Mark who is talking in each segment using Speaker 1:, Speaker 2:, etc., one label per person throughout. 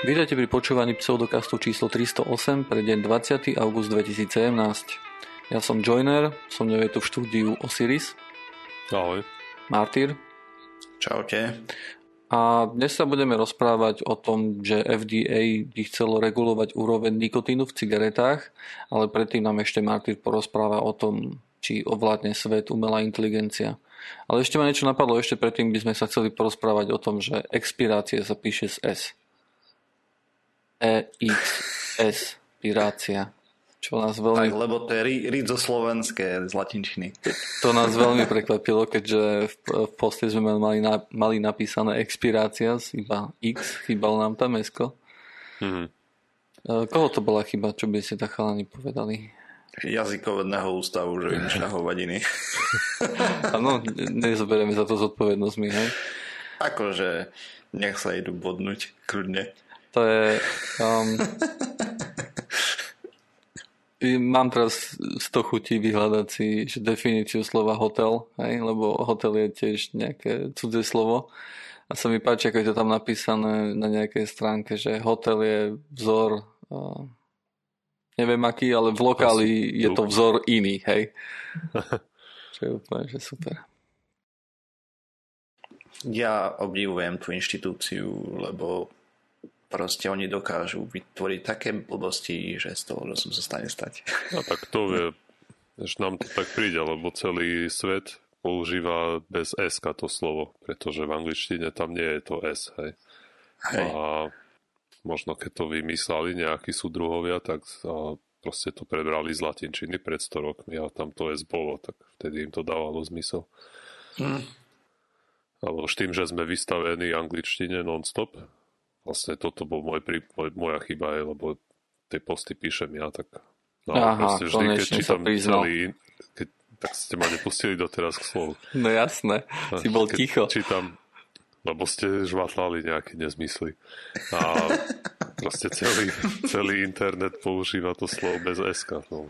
Speaker 1: Vítajte pri počúvaní pseudokastu číslo 308 pre deň 20. august 2017. Ja som Joiner, som mňou je tu v štúdiu Osiris.
Speaker 2: Ahoj.
Speaker 1: Martyr.
Speaker 3: Čaute.
Speaker 1: A dnes sa budeme rozprávať o tom, že FDA by chcelo regulovať úroveň nikotínu v cigaretách, ale predtým nám ešte Martyr porozpráva o tom, či ovládne svet umelá inteligencia. Ale ešte ma niečo napadlo, ešte predtým by sme sa chceli porozprávať o tom, že expirácia sa píše z S. E-X-S, pirácia. Čo nás veľmi...
Speaker 3: Tak, lebo to je rizo slovenské z latinčiny.
Speaker 1: To nás veľmi prekvapilo, keďže v, v poste sme mali, na, mali napísané expirácia z iba X, chýbal nám tam mesko. Mm-hmm. Koho to bola chyba, čo by ste tak chalani povedali?
Speaker 3: Jazykovedného ústavu, že im šľahovadiny.
Speaker 1: Áno, nezoberieme za to zodpovednosť my, hej?
Speaker 3: Akože nech sa idú bodnúť, kľudne.
Speaker 1: To je... Um, mám teraz 100 chutí vyhľadať si že definíciu slova hotel, hej, lebo hotel je tiež nejaké cudzie slovo. A sa mi páči, ako je to tam napísané na nejakej stránke, že hotel je vzor, uh, neviem aký, ale v lokáli je to vzor iný, hej. Čo je úplne, že super.
Speaker 3: Ja obdivujem tú inštitúciu, lebo proste oni dokážu vytvoriť také blbosti, že z toho som sa stane stať.
Speaker 2: No tak to je, že nám to tak príde, lebo celý svet používa bez S to slovo, pretože v angličtine tam nie je to S, hej. hej. A možno keď to vymysleli nejakí súdruhovia, tak proste to prebrali z latinčiny pred 100 rokmi a tam to S bolo, tak vtedy im to dávalo zmysel. Hmm. Ale už tým, že sme vystavení angličtine non-stop, vlastne toto bol môj, môj, moja chyba, je, lebo tie posty píšem ja, tak
Speaker 1: no, Aha, proste vždy, keď čítam celý,
Speaker 2: keď, tak ste ma nepustili doteraz k slovu.
Speaker 1: No jasné, si bol keď ticho.
Speaker 2: Čítam, lebo ste žvatlali nejaké nezmysly. A proste celý, celý internet používa to slovo bez SK. No.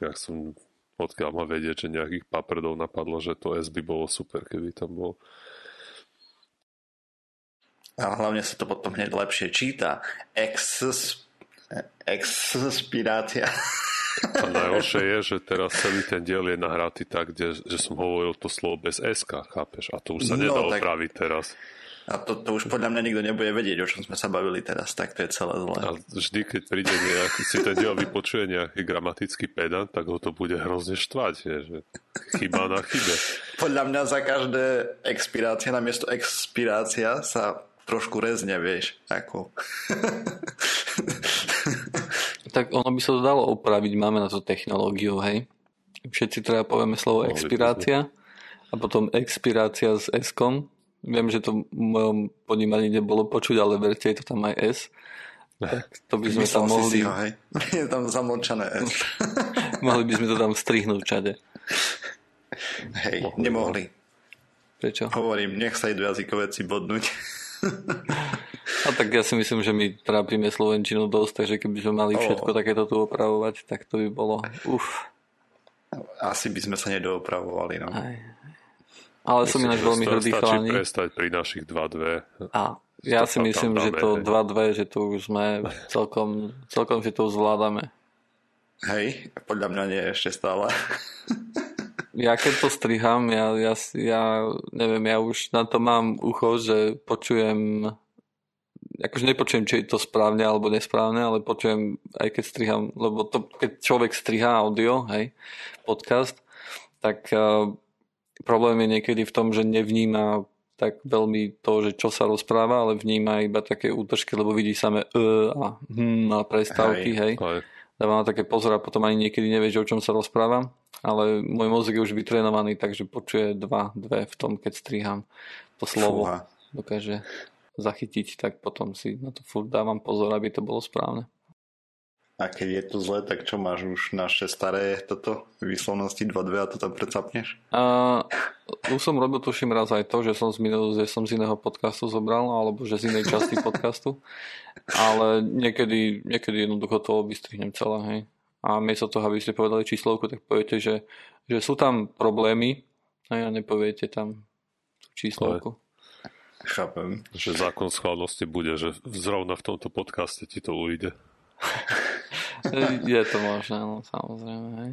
Speaker 2: Ja som odkiaľ ma vedieť, že nejakých paprdov napadlo, že to S by bolo super, keby tam bol.
Speaker 3: A hlavne sa to potom hneď lepšie číta. Ex, expirácia.
Speaker 2: A najhoršie je, že teraz celý ten diel je nahratý tak, kde, že som hovoril to slovo bez SK, chápeš? A to už sa nedá no, opraviť teraz.
Speaker 3: A to, to už podľa mňa nikto nebude vedieť, o čom sme sa bavili teraz, tak to je celé zlé.
Speaker 2: A vždy, keď príde nejaký, si ten diel vypočuje nejaký gramatický pedant, tak ho to bude hrozne štvať, je, že chyba na chybe.
Speaker 3: Podľa mňa za každé expirácia namiesto expirácia sa trošku rezne, vieš, ako.
Speaker 1: tak ono by sa to dalo opraviť, máme na to technológiu, hej. Všetci treba povieme slovo expirácia a potom expirácia s S-kom. Viem, že to v mojom ponímaní nebolo počuť, ale verte, je to tam aj S. Tak to by sme tam mohli...
Speaker 3: Si ho, hej. Je tam zamlčané S.
Speaker 1: mohli by sme to tam strihnúť všade.
Speaker 3: Hej, nemohli.
Speaker 1: Prečo?
Speaker 3: Hovorím, nech sa idú jazykovedci bodnúť.
Speaker 1: A tak ja si myslím, že my trápime Slovenčinu dosť, takže keby sme mali všetko oh. takéto tu opravovať, tak to by bolo uf.
Speaker 3: Asi by sme sa nedoopravovali, no. Aj.
Speaker 1: Ale som ináč veľmi hrdý chalani.
Speaker 2: prestať pri našich 2-2.
Speaker 1: A ja si myslím, že to 2-2, že tu už sme celkom, celkom si to zvládame.
Speaker 3: Hej, podľa mňa nie ešte stále.
Speaker 1: Ja keď to striham, ja, ja, ja neviem, ja už na to mám ucho, že počujem akože nepočujem, či je to správne alebo nesprávne, ale počujem aj keď striham, lebo to, keď človek strihá audio, hej, podcast, tak uh, problém je niekedy v tom, že nevníma tak veľmi to, že čo sa rozpráva, ale vníma iba také útržky, lebo vidí samé e a hm a prestávky, hej. hej. Dáva na také pozor a potom ani niekedy nevie, o čom sa rozpráva ale môj mozog je už vytrénovaný, takže počuje dva, dve v tom, keď striham to slovo. Fúha. Dokáže zachytiť, tak potom si na to furt dávam pozor, aby to bolo správne.
Speaker 3: A keď je to zle, tak čo máš už naše staré toto výslovnosti 2-2 a to tam predsapneš?
Speaker 1: Uh, už som robil tuším raz aj to, že som z, minulého, že som z iného podcastu zobral, alebo že z inej časti podcastu. Ale niekedy, niekedy jednoducho to vystrihnem celé, hej a miesto toho, aby ste povedali číslovku, tak poviete, že, že sú tam problémy a ja nepoviete tam číslovku.
Speaker 3: Chápem.
Speaker 2: Že zákon schválnosti bude, že zrovna v tomto podcaste ti to ujde.
Speaker 1: Je to možné, no samozrejme. Hej.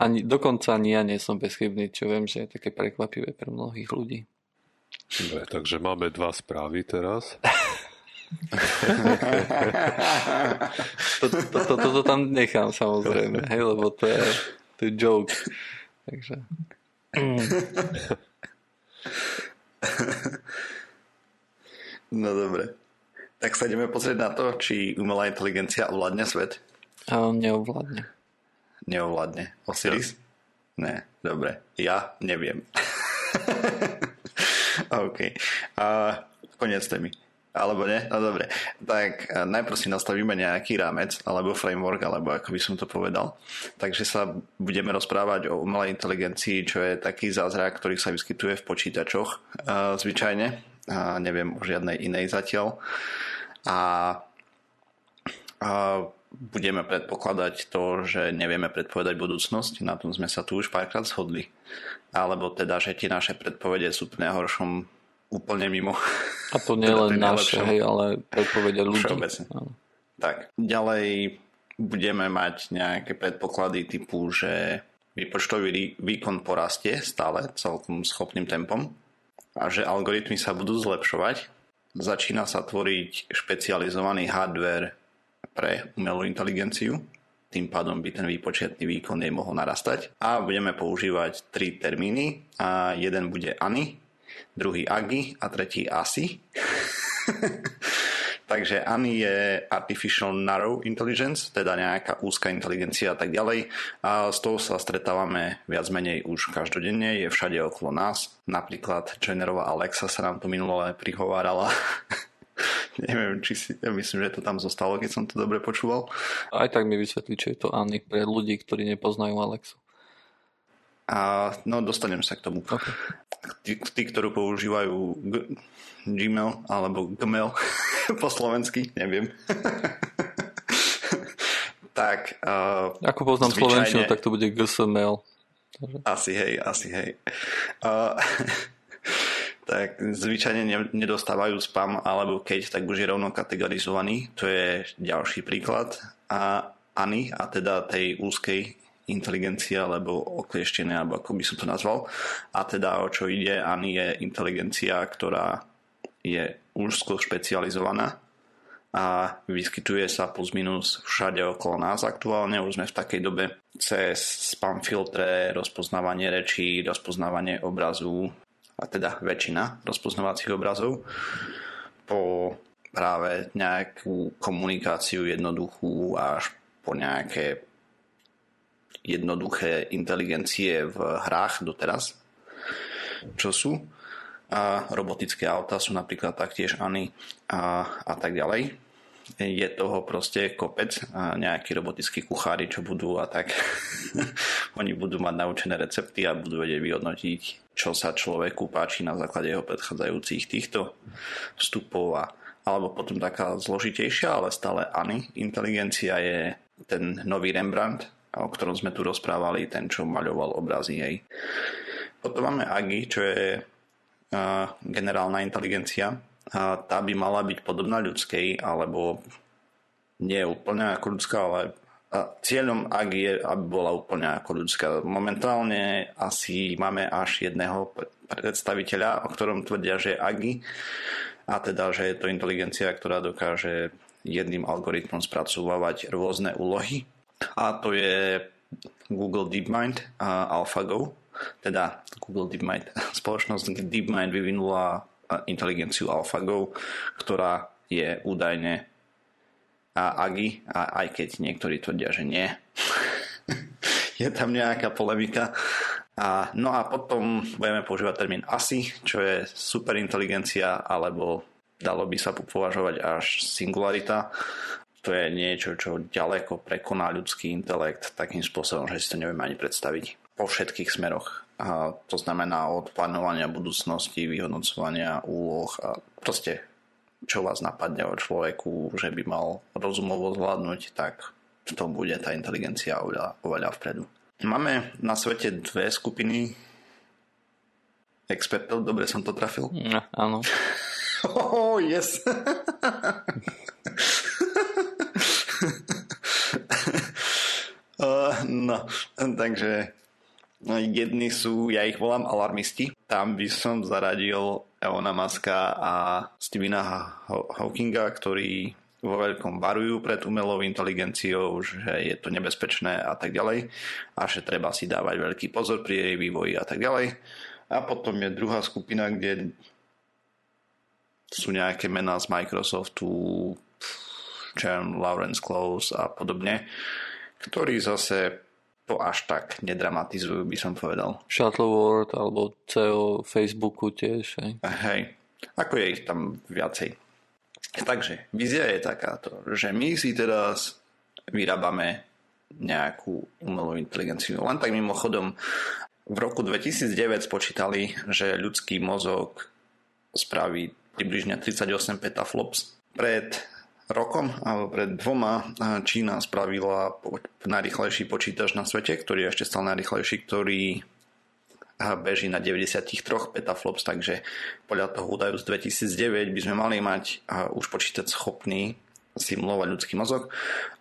Speaker 1: Ani, dokonca ani ja nie som bezchybný, čo viem, že je také prekvapivé pre mnohých ľudí.
Speaker 2: Dobre, takže máme dva správy teraz.
Speaker 1: Toto to, to, to, to tam nechám samozrejme, hej, lebo to je, to je joke. Takže...
Speaker 3: No dobre. Tak sa ideme pozrieť na to, či umelá inteligencia ovládne svet.
Speaker 1: A on neovládne.
Speaker 3: Neovládne. Osiris? Ne, dobre. Ja neviem. OK. A konec témy. Alebo nie? No dobre. Tak eh, najprv si nastavíme nejaký rámec, alebo framework, alebo ako by som to povedal. Takže sa budeme rozprávať o umelej inteligencii, čo je taký zázrak, ktorý sa vyskytuje v počítačoch uh, zvyčajne. Uh, neviem o žiadnej inej zatiaľ. A uh, budeme predpokladať to, že nevieme predpovedať budúcnosť. Na tom sme sa tu už párkrát zhodli. Alebo teda, že tie naše predpovede sú v najhoršom úplne mimo.
Speaker 1: A to nie teda len naše, hej, ale predpovede ľudí.
Speaker 3: Všeobecne. Tak, ďalej budeme mať nejaké predpoklady typu, že výpočtový výkon porastie stále celkom schopným tempom a že algoritmy sa budú zlepšovať. Začína sa tvoriť špecializovaný hardware pre umelú inteligenciu, tým pádom by ten výpočetný výkon nemohol narastať. A budeme používať tri termíny. A jeden bude ANI, druhý AGI a tretí ASI. Takže ANI je Artificial Narrow Intelligence, teda nejaká úzka inteligencia a tak ďalej. A s tou sa stretávame viac menej už každodenne, je všade okolo nás. Napríklad Generová Alexa sa nám tu minulé prihovárala. Neviem, či si, ja myslím, že to tam zostalo, keď som to dobre počúval.
Speaker 1: Aj tak mi vysvetlí, čo je to ANI pre ľudí, ktorí nepoznajú Alexu.
Speaker 3: A no, dostanem sa k tomu. Okay. Tí, tí, ktorí používajú G- Gmail alebo Gmail po slovensky, neviem. tak... Uh,
Speaker 1: Ako poznám zvyčajne... slovenčinu, tak to bude GSML.
Speaker 3: Asi hej, asi hej. Uh, tak zvyčajne nedostávajú spam, alebo keď, tak už je rovno kategorizovaný. To je ďalší príklad. A ANI, a teda tej úzkej inteligencia, alebo oklieštené, alebo ako by som to nazval. A teda o čo ide, ani je inteligencia, ktorá je úzko špecializovaná a vyskytuje sa plus minus všade okolo nás aktuálne. Už sme v takej dobe cez spam filtre, rozpoznávanie rečí, rozpoznávanie obrazu, a teda väčšina rozpoznávacích obrazov, po práve nejakú komunikáciu jednoduchú až po nejaké jednoduché inteligencie v hrách doteraz, čo sú. A robotické auta sú napríklad taktiež Ani a, a tak ďalej. Je toho proste kopec a nejakí robotickí kuchári, čo budú a tak. Oni budú mať naučené recepty a budú vedieť vyhodnotiť, čo sa človeku páči na základe jeho predchádzajúcich týchto vstupov a alebo potom taká zložitejšia, ale stále Ani. Inteligencia je ten nový Rembrandt, o ktorom sme tu rozprávali, ten, čo maľoval obrazy jej. Potom máme Agi, čo je generálna inteligencia. A tá by mala byť podobná ľudskej, alebo nie úplne ako ľudská, ale cieľom Agi je, aby bola úplne ako ľudská. Momentálne asi máme až jedného predstaviteľa, o ktorom tvrdia, že je Agi, a teda, že je to inteligencia, ktorá dokáže jedným algoritmom spracovávať rôzne úlohy a to je Google DeepMind a AlphaGo, teda Google DeepMind. Spoločnosť DeepMind vyvinula inteligenciu AlphaGo, ktorá je údajne a AGI, a aj keď niektorí tvrdia, že nie. je tam nejaká polemika. A, no a potom budeme používať termín ASI, čo je superinteligencia, alebo dalo by sa považovať až singularita to je niečo, čo ďaleko prekoná ľudský intelekt takým spôsobom, že si to nevieme ani predstaviť po všetkých smeroch. A to znamená od plánovania budúcnosti, vyhodnocovania úloh a proste čo vás napadne o človeku, že by mal rozumovo zvládnuť, tak v tom bude tá inteligencia oveľa, oveľa vpredu. Máme na svete dve skupiny expertov, dobre som to trafil?
Speaker 1: No, áno.
Speaker 3: Oh, yes. uh, no, takže no, jedni sú, ja ich volám alarmisti. Tam by som zaradil Eona Maska a Stephena Hawkinga, ktorí vo veľkom varujú pred umelou inteligenciou, že je to nebezpečné a tak ďalej a že treba si dávať veľký pozor pri jej vývoji a tak ďalej. A potom je druhá skupina, kde sú nejaké mená z Microsoftu, Chen, Lawrence Close a podobne, ktorí zase to až tak nedramatizujú, by som povedal.
Speaker 1: Shuttleworth alebo CEO Facebooku tiež. Hej.
Speaker 3: hej, ako je ich tam viacej. Takže vízia je takáto, že my si teraz vyrábame nejakú umelú inteligenciu. Len tak mimochodom, v roku 2009 spočítali, že ľudský mozog spraví približne 38 petaflops. Pred rokom alebo pred dvoma Čína spravila najrychlejší počítač na svete, ktorý je ešte stále najrychlejší, ktorý beží na 93 petaflops, takže podľa toho údaju z 2009 by sme mali mať už počítač schopný simulovať ľudský mozog.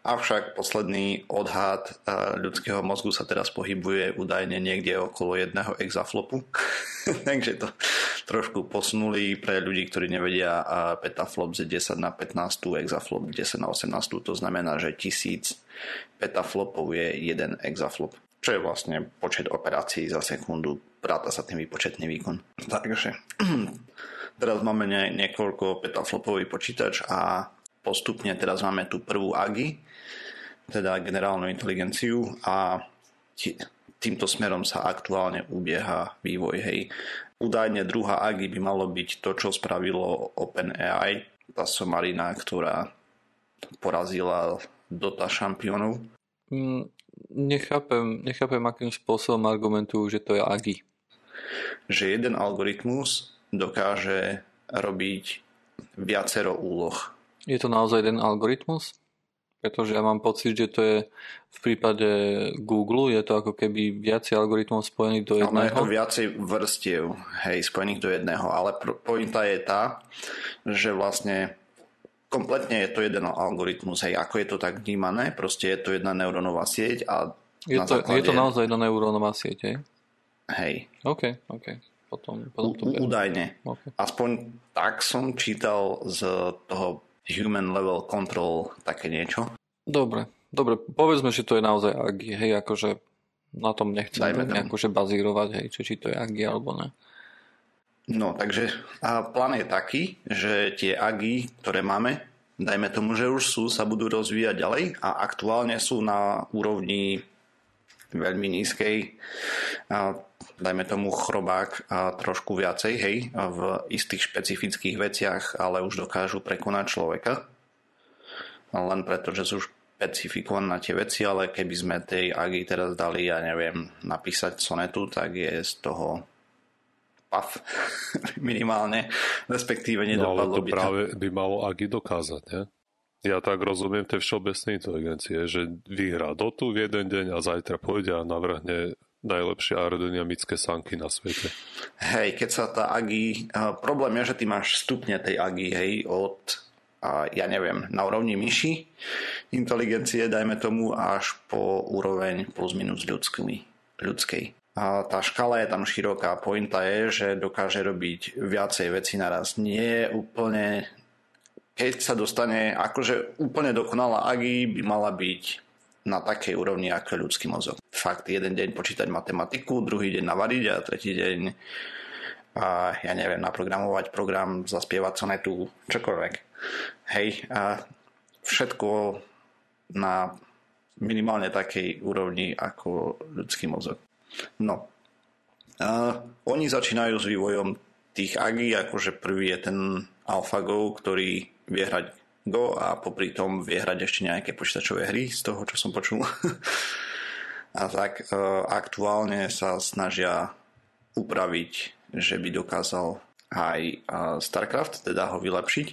Speaker 3: Avšak posledný odhad ľudského mozgu sa teraz pohybuje údajne niekde okolo jedného exaflopu. Takže to trošku posunuli pre ľudí, ktorí nevedia petaflop z 10 na 15, exaflop 10 na 18, to znamená, že 1000 petaflopov je jeden exaflop čo je vlastne počet operácií za sekundu, práta sa tým výpočetný výkon. Takže teraz máme niekoľko petaflopový počítač a postupne teraz máme tú prvú AGI, teda generálnu inteligenciu a týmto smerom sa aktuálne ubieha vývoj. Hej. Údajne druhá AGI by malo byť to, čo spravilo OpenAI, tá somarina, ktorá porazila Dota šampiónov.
Speaker 1: Mm, nechápem, nechápem, akým spôsobom argumentujú, že to je AGI.
Speaker 3: Že jeden algoritmus dokáže robiť viacero úloh.
Speaker 1: Je to naozaj jeden algoritmus? Pretože ja mám pocit, že to je v prípade Google, je to ako keby viacej algoritmov spojených do jedného.
Speaker 3: Ale je to viacej vrstiev, hej, spojených do jedného, ale pointa je tá, že vlastne kompletne je to jeden algoritmus, hej, ako je to tak vnímané, proste je to jedna neurónová sieť a
Speaker 1: je to, základe... je to naozaj jedna neurónová sieť, hej?
Speaker 3: Hej.
Speaker 1: OK, OK. Potom, potom to
Speaker 3: U, údajne. Okay. Aspoň tak som čítal z toho human level control také niečo.
Speaker 1: Dobre, dobre, povedzme, že to je naozaj AGI, hej, akože na tom nechcem akože bazírovať, hej, či, či to je AGI alebo ne.
Speaker 3: No, takže a plán je taký, že tie AGI, ktoré máme, dajme tomu, že už sú, sa budú rozvíjať ďalej a aktuálne sú na úrovni veľmi nízkej, a dajme tomu chrobák a trošku viacej, hej, v istých špecifických veciach, ale už dokážu prekonať človeka. Len preto, že sú špecifikované na tie veci, ale keby sme tej AGI teraz dali, ja neviem, napísať sonetu, tak je z toho paf minimálne, respektíve nedopadlo
Speaker 2: no, ale to by práve to... by malo Agi dokázať, ne? Ja tak rozumiem tej všeobecnej inteligencie, že vyhrá dotu v jeden deň a zajtra pôjde a navrhne najlepšie aerodynamické sanky na svete.
Speaker 3: Hej, keď sa tá AGI... Problém je, že ty máš stupne tej AGI, hej, od, a ja neviem, na úrovni myši inteligencie, dajme tomu, až po úroveň plus minus ľudský, ľudskej. A tá škala je tam široká. Pointa je, že dokáže robiť viacej veci naraz. Nie je úplne... Keď sa dostane, akože úplne dokonalá AGI by mala byť na takej úrovni, ako ľudský mozog. Fakt, jeden deň počítať matematiku, druhý deň navariť a tretí deň a ja neviem, naprogramovať program, zaspievať sonetu, čokoľvek. Hej, a všetko na minimálne takej úrovni ako ľudský mozog. No. A oni začínajú s vývojom tých AGI, akože prvý je ten AlphaGo, ktorý vie hrať Go a popri tom vie hrať ešte nejaké počítačové hry z toho, čo som počul. a tak e, aktuálne sa snažia upraviť, že by dokázal aj StarCraft, teda ho vylepšiť.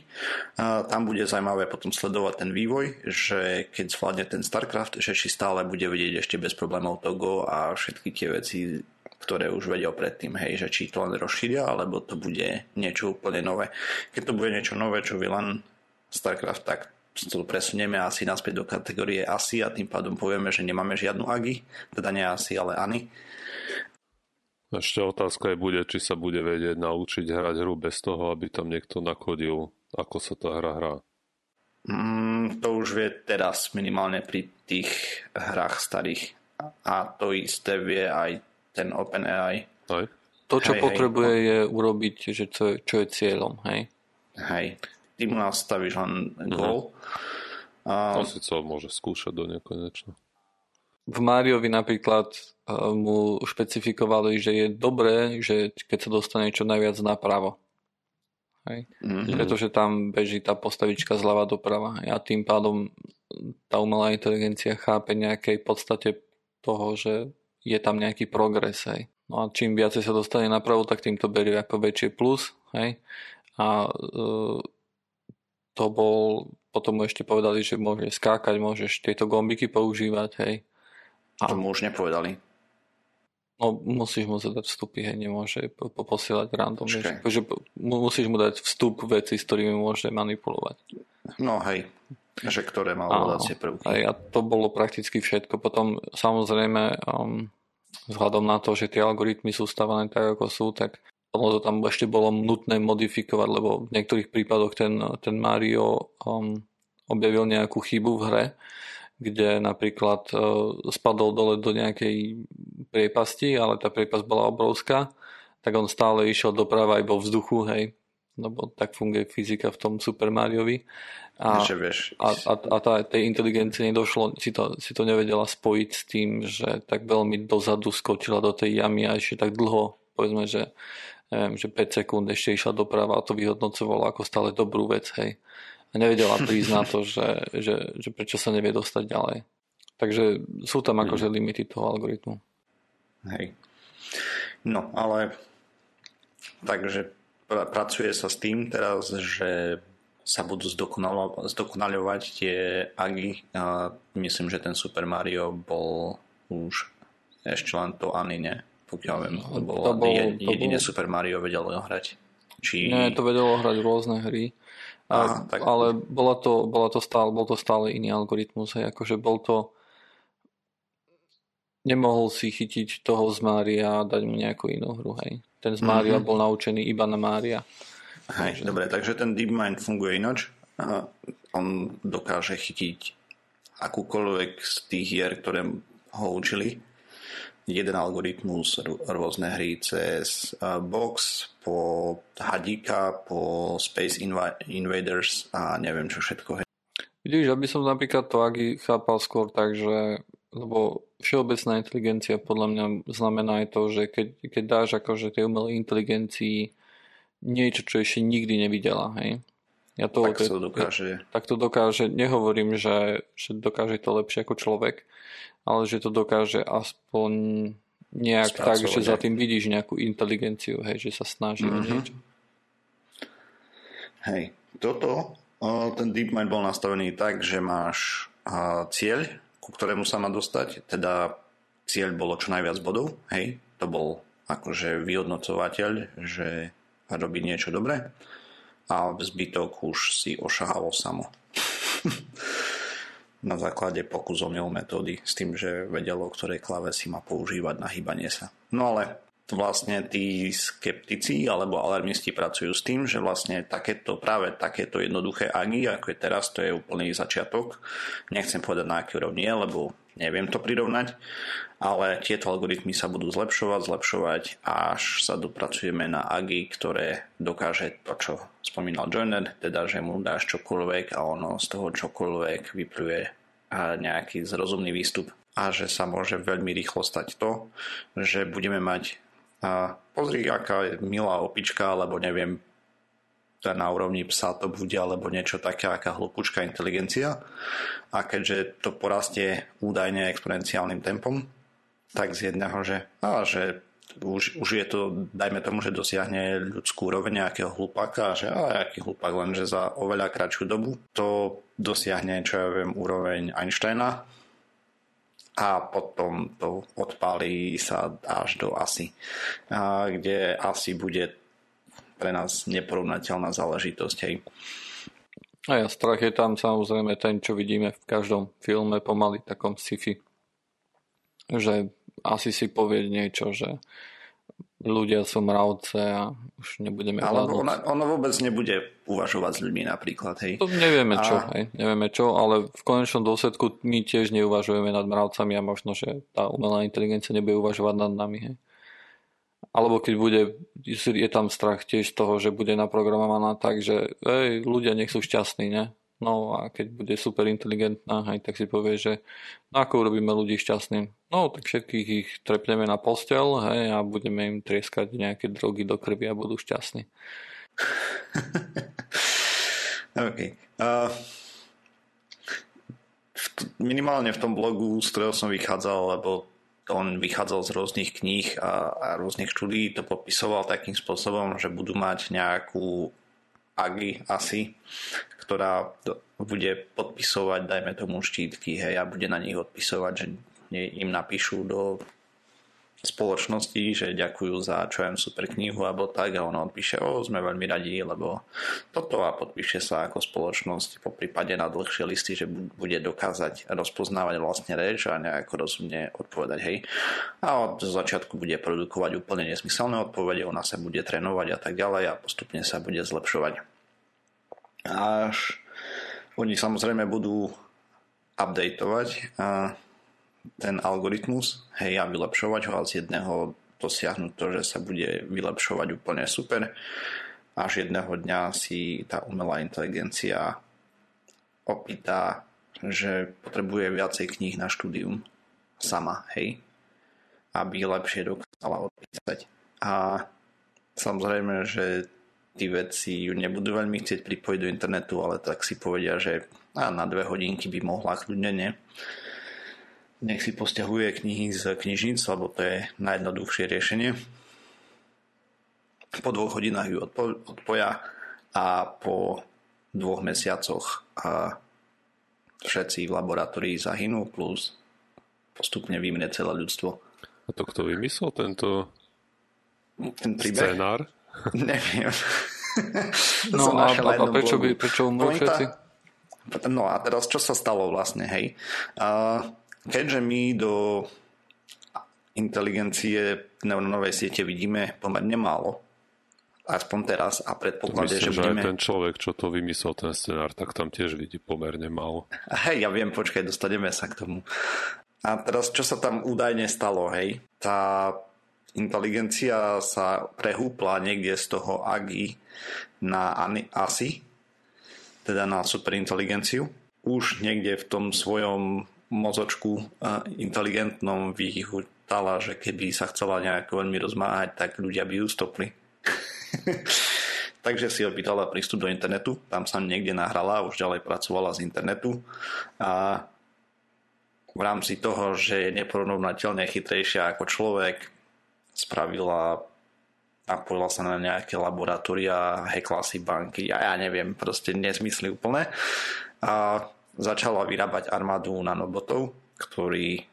Speaker 3: Tam bude zaujímavé potom sledovať ten vývoj, že keď zvládne ten StarCraft, že či stále bude vedieť ešte bez problémov to Go a všetky tie veci, ktoré už vedel predtým, hej, že či to len rozšíria, alebo to bude niečo úplne nové. Keď to bude niečo nové, čo vy len StarCraft, tak to presunieme asi naspäť do kategórie asi a tým pádom povieme, že nemáme žiadnu agi, teda nie asi, ale ani.
Speaker 2: Ešte otázka je bude, či sa bude vedieť naučiť hrať hru bez toho, aby tam niekto nakodil, ako sa tá hra hrá.
Speaker 3: Mm, to už vie teraz minimálne pri tých hrách starých. A to isté vie aj ten OpenAI.
Speaker 2: Aj?
Speaker 1: To, čo hej, potrebuje, hej. je urobiť, že čo, čo je cieľom, hej?
Speaker 3: Hej. Ty mu nastavíš len mhm. goal.
Speaker 2: Uh-huh. A... To si co môže skúšať do nekonečna.
Speaker 1: V Máriovi napríklad uh, mu špecifikovali, že je dobré, že keď sa dostane čo najviac napravo. Hej. Mm-hmm. Pretože tam beží tá postavička zľava doprava a tým pádom tá umelá inteligencia chápe nejakej podstate toho, že je tam nejaký progres. Hej. No a čím viacej sa dostane napravo, tak tým to berie ako väčšie plus. Hej. A e, to bol, potom mu ešte povedali, že môže skákať, môžeš tieto gombiky používať. Hej.
Speaker 3: A... To mu už nepovedali.
Speaker 1: No, musíš mu zadať vstupy, hej, nemôže po- posielať random. Vieš, akože musíš mu dať vstup veci, s ktorými môže manipulovať.
Speaker 3: No hej, že ktoré má ovládacie prvky.
Speaker 1: Hej, a to bolo prakticky všetko. Potom samozrejme, um, vzhľadom na to, že tie algoritmy sú stavané tak, ako sú, tak to tam ešte bolo nutné modifikovať, lebo v niektorých prípadoch ten, ten Mario um, objavil nejakú chybu v hre, kde napríklad uh, spadol dole do nejakej priepasti, ale tá priepasť bola obrovská, tak on stále išiel doprava aj vo vzduchu, hej, lebo tak funguje fyzika v tom Super Mariovi. A,
Speaker 3: vieš.
Speaker 1: a, a, a tá, tej inteligencie nedošlo, si to, si to nevedela spojiť s tým, že tak veľmi dozadu skočila do tej jamy a ešte tak dlho, povedzme, že, neviem, že 5 sekúnd ešte išla doprava a to vyhodnocovalo ako stále dobrú vec, hej. A nevedela prísť na to, že, že, že prečo sa nevie dostať ďalej. Takže sú tam akože limity toho algoritmu.
Speaker 3: Hej. No, ale takže pracuje sa s tým teraz, že sa budú zdokonalo- zdokonaľovať tie agi. A myslím, že ten Super Mario bol už ešte len to ani ne, pokiaľ viem, lebo to bol, jedine bol... Super Mario vedelo hrať.
Speaker 1: Či... Nie, to vedelo hrať rôzne hry. A, tak... Ale bola to, bola to stále, bol to stále iný algoritmus. Hej. Akože bol to nemohol si chytiť toho z Mária a dať mu nejakú inú hru, hej. Ten z Mária mm-hmm. bol naučený iba na Mária.
Speaker 3: Hej, takže... dobre, takže ten DeepMind funguje ináč. On dokáže chytiť akúkoľvek z tých hier, ktoré ho učili. Jeden algoritmus, rôzne hry cez Box, po Hadika, po Space Invaders a neviem čo všetko.
Speaker 1: Vidíš, aby som napríklad to Agi chápal skôr tak, že lebo všeobecná inteligencia podľa mňa znamená aj to, že keď, keď dáš akože tej umelej inteligencii niečo, čo ešte nikdy nevidela, hej.
Speaker 3: Ja to, tak to dokáže.
Speaker 1: Tak to dokáže, nehovorím, že, že dokáže to lepšie ako človek, ale že to dokáže aspoň nejak tak, že za tým vidíš nejakú inteligenciu, hej, že sa snaží mm-hmm. mhm. niečo.
Speaker 3: Hej, toto, ten DeepMind bol nastavený tak, že máš cieľ, ku ktorému sa má dostať. Teda cieľ bolo čo najviac bodov, hej, to bol akože vyhodnocovateľ, že robí niečo dobré a zbytok už si ošahalo samo. na základe pokusov metódy s tým, že vedelo, ktoré klávesy má používať na hýbanie sa. No ale vlastne tí skeptici alebo alarmisti pracujú s tým, že vlastne takéto, práve takéto jednoduché agi, ako je teraz, to je úplný začiatok. Nechcem povedať na aké úrovni lebo neviem to prirovnať, ale tieto algoritmy sa budú zlepšovať, zlepšovať, až sa dopracujeme na agi, ktoré dokáže to, čo spomínal Joiner, teda, že mu dáš čokoľvek a ono z toho čokoľvek vypluje nejaký zrozumný výstup a že sa môže veľmi rýchlo stať to, že budeme mať a pozri, aká je milá opička, alebo neviem, na úrovni psa to bude, alebo niečo také, aká hlúpučká inteligencia. A keďže to porastie údajne exponenciálnym tempom, tak z jedného, že, á, že už, už je to, dajme tomu, že dosiahne ľudskú úroveň nejakého hlupaka, že a aký hlupak, lenže za oveľa kratšiu dobu to dosiahne, čo ja viem, úroveň Einsteina a potom to odpálí sa až do asi, a kde asi bude pre nás neporovnateľná záležitosť. Hej.
Speaker 1: A ja, strach je tam samozrejme ten, čo vidíme v každom filme pomaly, takom sci-fi. Že asi si povie niečo, že ľudia sú mravce a už nebudeme
Speaker 3: Ale ono, ono vôbec nebude uvažovať s ľuďmi napríklad, hej.
Speaker 1: To nevieme čo, a... hej, nevieme čo, ale v konečnom dôsledku my tiež neuvažujeme nad mravcami a možno, že tá umelá inteligencia nebude uvažovať nad nami, hej. Alebo keď bude, je tam strach tiež z toho, že bude naprogramovaná tak, že ej, ľudia nech sú šťastní, ne? No a keď bude super inteligentná, aj tak si povie, že no ako urobíme ľudí šťastným? No tak všetkých ich trepneme na postel hej, a budeme im trieskať nejaké drogy do krvi a budú šťastní.
Speaker 3: OK. Uh, minimálne v tom blogu, z ktorého som vychádzal, lebo on vychádzal z rôznych kníh a, a rôznych štúdí, to popisoval takým spôsobom, že budú mať nejakú AGI asi, ktorá bude podpisovať, dajme tomu štítky, hej, a bude na nich odpisovať, že im napíšu do spoločnosti, že ďakujú za čo aj super knihu alebo tak a ono odpíše, o, sme veľmi radi, lebo toto a podpíše sa ako spoločnosť po prípade na dlhšie listy, že bude dokázať rozpoznávať vlastne reč a nejako rozumne odpovedať, hej. A od začiatku bude produkovať úplne nesmyselné odpovede, ona sa bude trénovať a tak ďalej a postupne sa bude zlepšovať. Až oni samozrejme budú updateovať ten algoritmus, hej, a vylepšovať ho a z jedného dosiahnuť to, že sa bude vylepšovať úplne super. Až jedného dňa si tá umelá inteligencia opýta, že potrebuje viacej kníh na štúdium sama, hej, aby lepšie dokázala odpísať. A samozrejme, že tí vedci ju nebudú veľmi chcieť pripojiť do internetu, ale tak si povedia, že na dve hodinky by mohla kľudne, nie? Nech si posťahuje knihy z knižnic, lebo to je najjednoduchšie riešenie. Po dvoch hodinách ju odpo- odpoja a po dvoch mesiacoch a všetci v laboratórii zahynú plus postupne vymne celé ľudstvo.
Speaker 2: A to kto vymyslel tento
Speaker 3: ten príbeh?
Speaker 2: Scenár?
Speaker 3: Neviem.
Speaker 1: no a, a, a prečo, by, prečo umrú všetci?
Speaker 3: No a teraz čo sa stalo vlastne, hej? Uh, Keďže my do inteligencie neurónovej siete vidíme pomerne málo, aspoň teraz a predpokladne,
Speaker 2: že,
Speaker 3: že budeme...
Speaker 2: aj ten človek, čo to vymyslel, ten scenár, tak tam tiež vidí pomerne málo.
Speaker 3: Hej, ja viem, počkaj, dostaneme sa k tomu. A teraz, čo sa tam údajne stalo, hej? Tá inteligencia sa prehúpla niekde z toho AGI na ASI, teda na superinteligenciu. Už niekde v tom svojom mozočku inteligentnom vyhutala, že keby sa chcela nejako veľmi rozmáhať, tak ľudia by ju stopli. Takže si opýtala prístup do internetu, tam sa niekde nahrala, už ďalej pracovala z internetu a v rámci toho, že je neporovnateľne chytrejšia ako človek, spravila napojila sa na nejaké laboratória, hekla si banky, ja, ja neviem, proste nezmysly úplne. A začala vyrábať armádu nanobotov, ktorí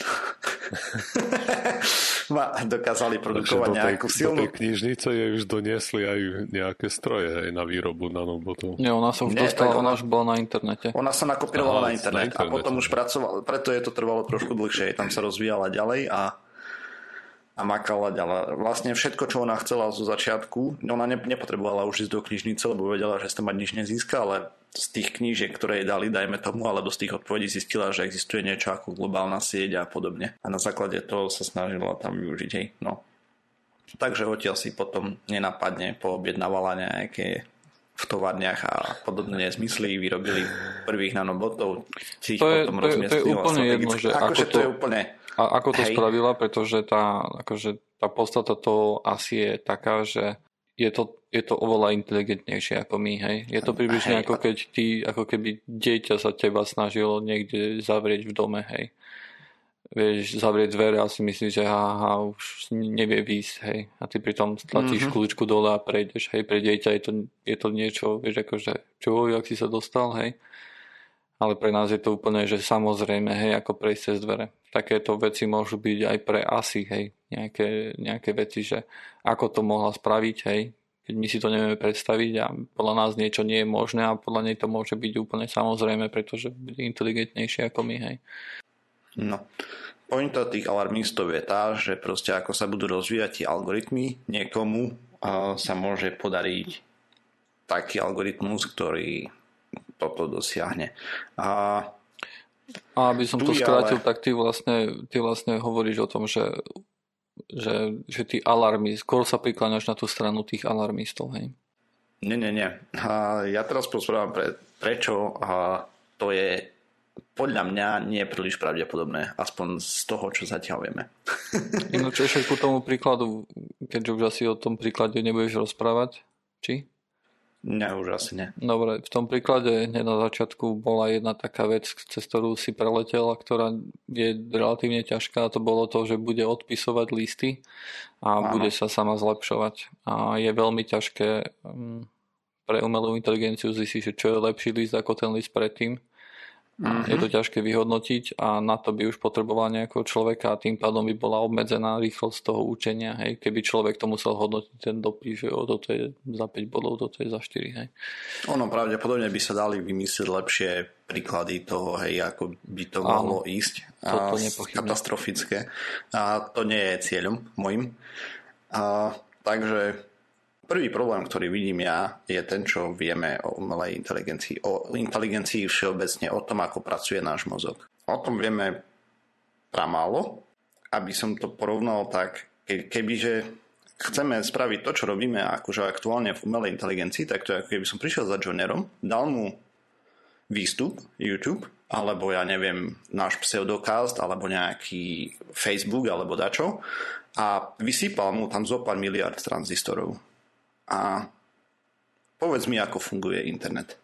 Speaker 3: dokázali produkovať
Speaker 2: do tej,
Speaker 3: nejakú silnú...
Speaker 2: Do tej knižnice jej už doniesli aj nejaké stroje hej, na výrobu nanobotov.
Speaker 1: Nie, ona sa už Nie, dostala, ona už bola na internete.
Speaker 3: Ona sa nakopírovala na, internet, na internet a potom už pracovala, preto je to trvalo trošku dlhšie, tam sa rozvíjala ďalej a a makala ďalej. Vlastne všetko, čo ona chcela zo začiatku, ona nepotrebovala už ísť do knižnice, lebo vedela, že sa mať nič nezíska, ale z tých knížiek, ktoré jej dali, dajme tomu, alebo z tých odpovedí zistila, že existuje niečo ako globálna sieť a podobne. A na základe toho sa snažila tam využiť. Hej. No. Takže odtiaľ si potom nenapadne poobjednávala nejaké v továrniach a podobné zmysly vyrobili prvých nanobotov.
Speaker 1: To je, to, je, to je úplne jedno, že ako,
Speaker 3: akože
Speaker 1: to, to
Speaker 3: je úplne
Speaker 1: a ako to Hej. spravila, pretože tá, akože tá podstata toho asi je taká, že je to, je to oveľa inteligentnejšie ako my, hej. Je to približne hej, ako keď ty, ako keby dieťa sa teba snažilo niekde zavrieť v dome, hej. Vieš, zavrieť dvere a si myslíš, že ha, už nevie výjsť, hej. A ty pritom stlačíš mm-hmm. kľúčku dole a prejdeš, hej. Pre dieťa je to, je to niečo, vieš, akože, čo, jak si sa dostal, hej ale pre nás je to úplne, že samozrejme, hej, ako prejsť cez dvere. Takéto veci môžu byť aj pre asi, hej, nejaké, nejaké veci, že ako to mohla spraviť, hej, keď my si to nevieme predstaviť a podľa nás niečo nie je možné a podľa nej to môže byť úplne samozrejme, pretože bude inteligentnejšie ako my, hej.
Speaker 3: No, pointa tých alarmistov je tá, že proste ako sa budú rozvíjať tie algoritmy, niekomu uh, sa môže podariť taký algoritmus, ktorý toto dosiahne. A,
Speaker 1: a aby som to skrátil, ale... tak ty vlastne, ty vlastne hovoríš o tom, že že, že tí alarmy, skôr sa prikláňaš na tú stranu tých alarmistov, hej?
Speaker 3: Nie, nie, nie. A ja teraz posprávam, pre, prečo a to je podľa mňa nie je príliš pravdepodobné, aspoň z toho, čo zatiaľ vieme.
Speaker 1: Ináč ešte ku tomu príkladu, keďže už asi o tom príklade nebudeš rozprávať, či?
Speaker 3: Ne, už asi nie.
Speaker 1: Dobre, v tom príklade hneď na začiatku bola jedna taká vec, cez ktorú si preletela, ktorá je relatívne ťažká to bolo to, že bude odpisovať listy a Áno. bude sa sama zlepšovať. A je veľmi ťažké mm, pre umelú inteligenciu zistiť, čo je lepší list ako ten list predtým Mm-hmm. Je to ťažké vyhodnotiť a na to by už potreboval nejakého človeka a tým pádom by bola obmedzená rýchlosť toho učenia. Hej. Keby človek to musel hodnotiť ten dopis, že o, toto je za 5 bodov, toto je za 4. Hej.
Speaker 3: Ono pravdepodobne by sa dali vymyslieť lepšie príklady toho, hej, ako by to Áno, mohlo ísť. A katastrofické. A to nie je cieľom môjim. A, takže Prvý problém, ktorý vidím ja, je ten, čo vieme o umelej inteligencii. O inteligencii všeobecne, o tom, ako pracuje náš mozog. O tom vieme pramálo. Aby som to porovnal tak, kebyže chceme spraviť to, čo robíme akože aktuálne v umelej inteligencii, tak to je ako keby som prišiel za Jonerom, dal mu výstup YouTube, alebo ja neviem, náš pseudokast, alebo nejaký Facebook, alebo dačo a vysypal mu tam zo pár miliard tranzistorov a povedz mi, ako funguje internet.